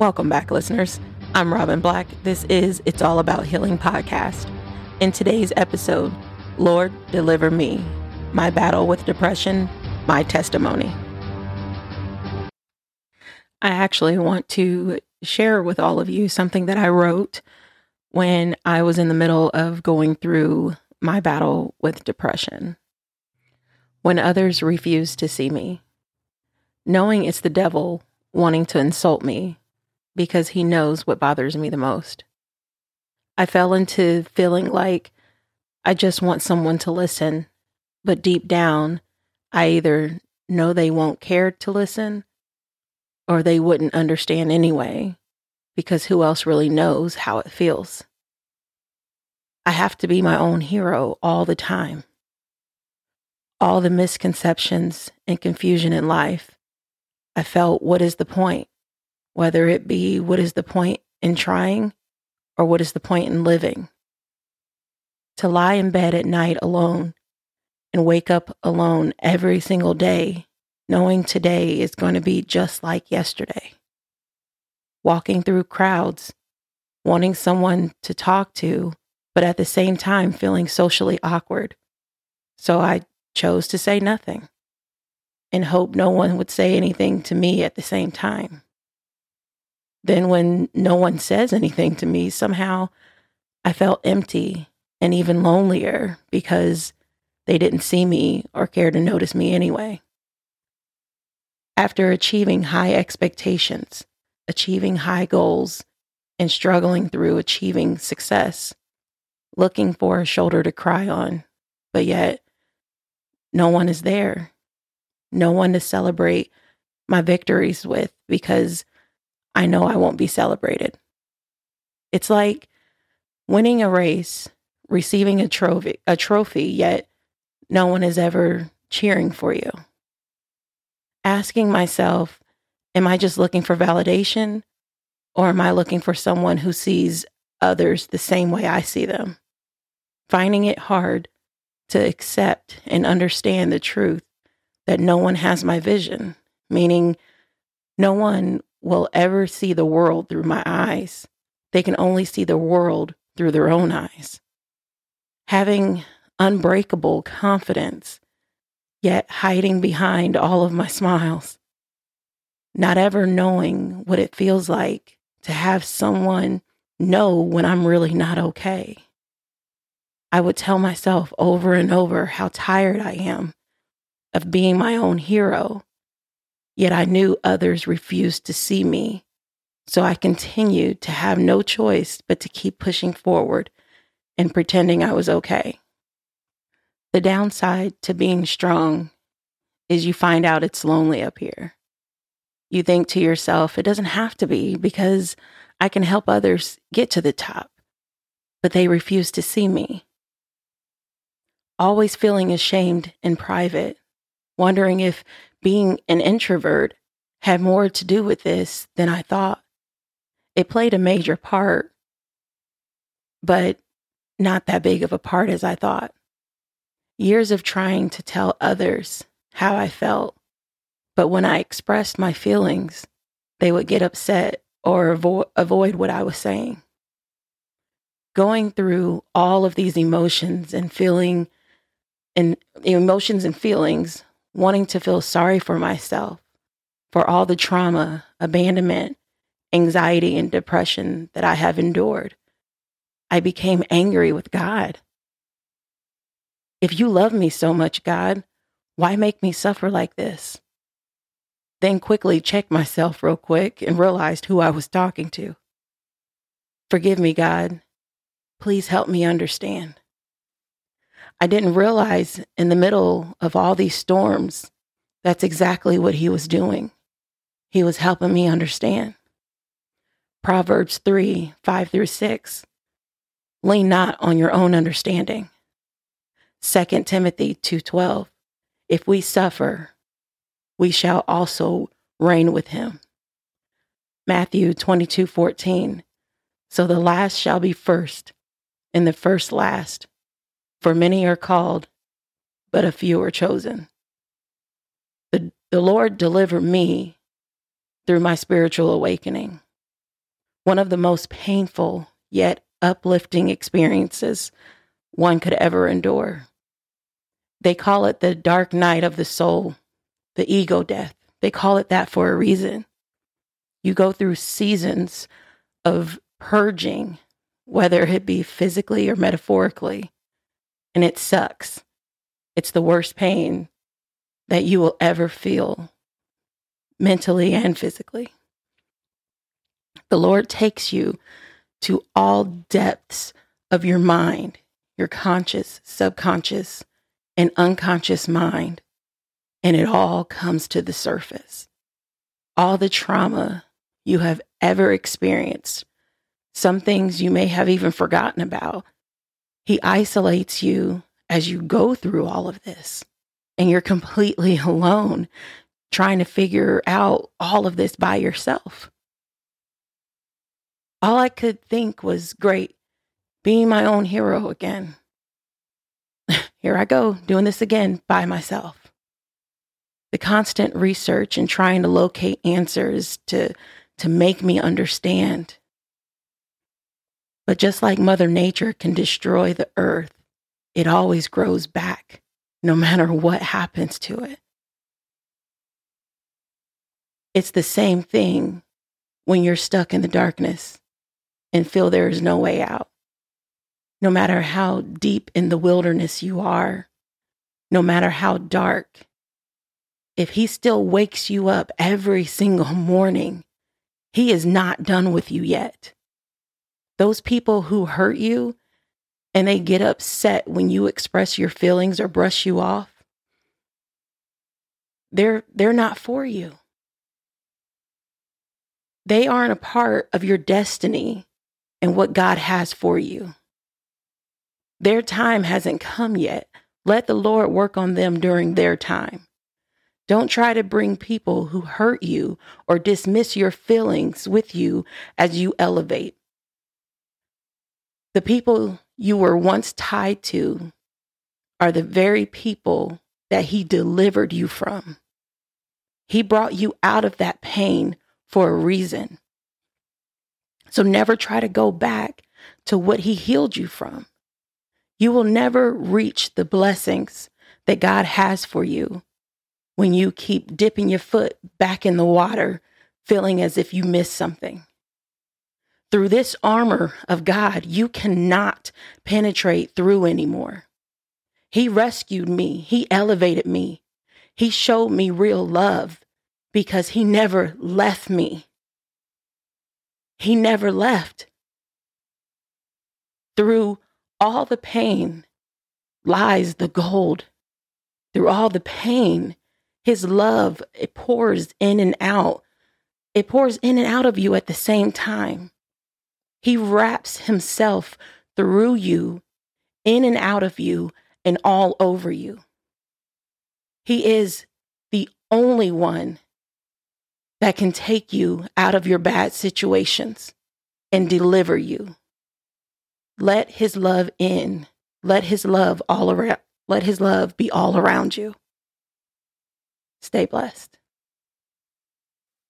Welcome back, listeners. I'm Robin Black. This is It's All About Healing podcast. In today's episode, Lord, deliver me. My battle with depression, my testimony. I actually want to share with all of you something that I wrote when I was in the middle of going through my battle with depression. When others refuse to see me, knowing it's the devil wanting to insult me because he knows what bothers me the most. I fell into feeling like I just want someone to listen, but deep down, I either know they won't care to listen or they wouldn't understand anyway, because who else really knows how it feels? I have to be my own hero all the time. All the misconceptions and confusion in life, I felt, what is the point? Whether it be what is the point in trying or what is the point in living. To lie in bed at night alone and wake up alone every single day, knowing today is going to be just like yesterday. Walking through crowds, wanting someone to talk to, but at the same time feeling socially awkward. So I chose to say nothing and hope no one would say anything to me at the same time. Then, when no one says anything to me, somehow I felt empty and even lonelier because they didn't see me or care to notice me anyway. After achieving high expectations, achieving high goals, and struggling through achieving success, looking for a shoulder to cry on, but yet no one is there. No one to celebrate my victories with because I know I won't be celebrated. It's like winning a race, receiving a trophy, a trophy, yet no one is ever cheering for you. Asking myself, am I just looking for validation or am I looking for someone who sees others the same way I see them? Finding it hard to accept and understand the truth that no one has my vision, meaning no one will ever see the world through my eyes. They can only see the world through their own eyes. Having unbreakable confidence, yet hiding behind all of my smiles. Not ever knowing what it feels like to have someone know when I'm really not okay. I would tell myself over and over how tired I am of being my own hero Yet I knew others refused to see me. So I continued to have no choice but to keep pushing forward and pretending I was okay. The downside to being strong is you find out it's lonely up here. You think to yourself, it doesn't have to be because I can help others get to the top, but they refuse to see me. Always feeling ashamed in private, wondering if being an introvert had more to do with this than I thought. It played a major part, but not that big of a part as I thought. Years of trying to tell others how I felt, but when I expressed my feelings, they would get upset or avo- avoid what I was saying. Going through all of these emotions and feeling and emotions and feelings wanting to feel sorry for myself for all the trauma, abandonment, anxiety, and depression that I have endured. I became angry with God. If you love me so much, God, why make me suffer like this? Then quickly checked myself real quick and realized who I was talking to. Forgive me, God. Please help me understand. I didn't realize in the middle of all these storms, that's exactly what he was doing. He was helping me understand. Proverbs 3 5 through 6. Lean not on your own understanding. 2 Timothy 2:12 If we suffer we shall also reign with him. Matthew 22:14 So the last shall be first and the first last for many are called, but a few are chosen. The, the Lord delivered me through my spiritual awakening. one of the most painful yet uplifting experiences one could ever endure. They call it the dark night of the soul, the ego death. They call it that for a reason. You go through seasons of purging, whether it be physically or metaphorically, and it sucks. It's the worst pain that you will ever feel, mentally and physically. The Lord takes you to all depths of your mind, your conscious, subconscious, and unconscious mind, and it all comes to the surface. All the trauma you have ever experienced, some things you may have even forgotten about. He isolates you as you go through all of this, and you're completely alone trying to figure out all of this by yourself all I could think was great, being my own hero again. Here I go, doing this again by myself. The constant research and trying to locate answers to, to make me understand. But just like Mother Nature can destroy the earth, it always grows back, no matter what happens to it. It's the same thing when you're stuck in the darkness and feel there is no way out. No matter how deep in the wilderness you are, no matter how dark, if He still wakes you up every single morning, He is not done with you yet. Those people who hurt you and they get upset when you express your feelings or brush you off, they're, they're not for you. They aren't a part of your destiny and what God has for you. Their time hasn't come yet. Let the Lord work on them during their time. Don't try to bring people who hurt you or dismiss your feelings with you as you elevate. The people you were once tied to are the very people that He delivered you from. He brought you out of that pain for a reason. So never try to go back to what He healed you from. You will never reach the blessings that God has for you when you keep dipping your foot back in the water, feeling as if you missed something. Through this armor of God, you cannot penetrate through anymore. He rescued me, He elevated me, He showed me real love because He never left me. He never left. Through all the pain lies the gold. Through all the pain, his love, it pours in and out. It pours in and out of you at the same time. He wraps himself through you, in and out of you, and all over you. He is the only one that can take you out of your bad situations and deliver you. Let his love in. Let his love all around let his love be all around you. Stay blessed.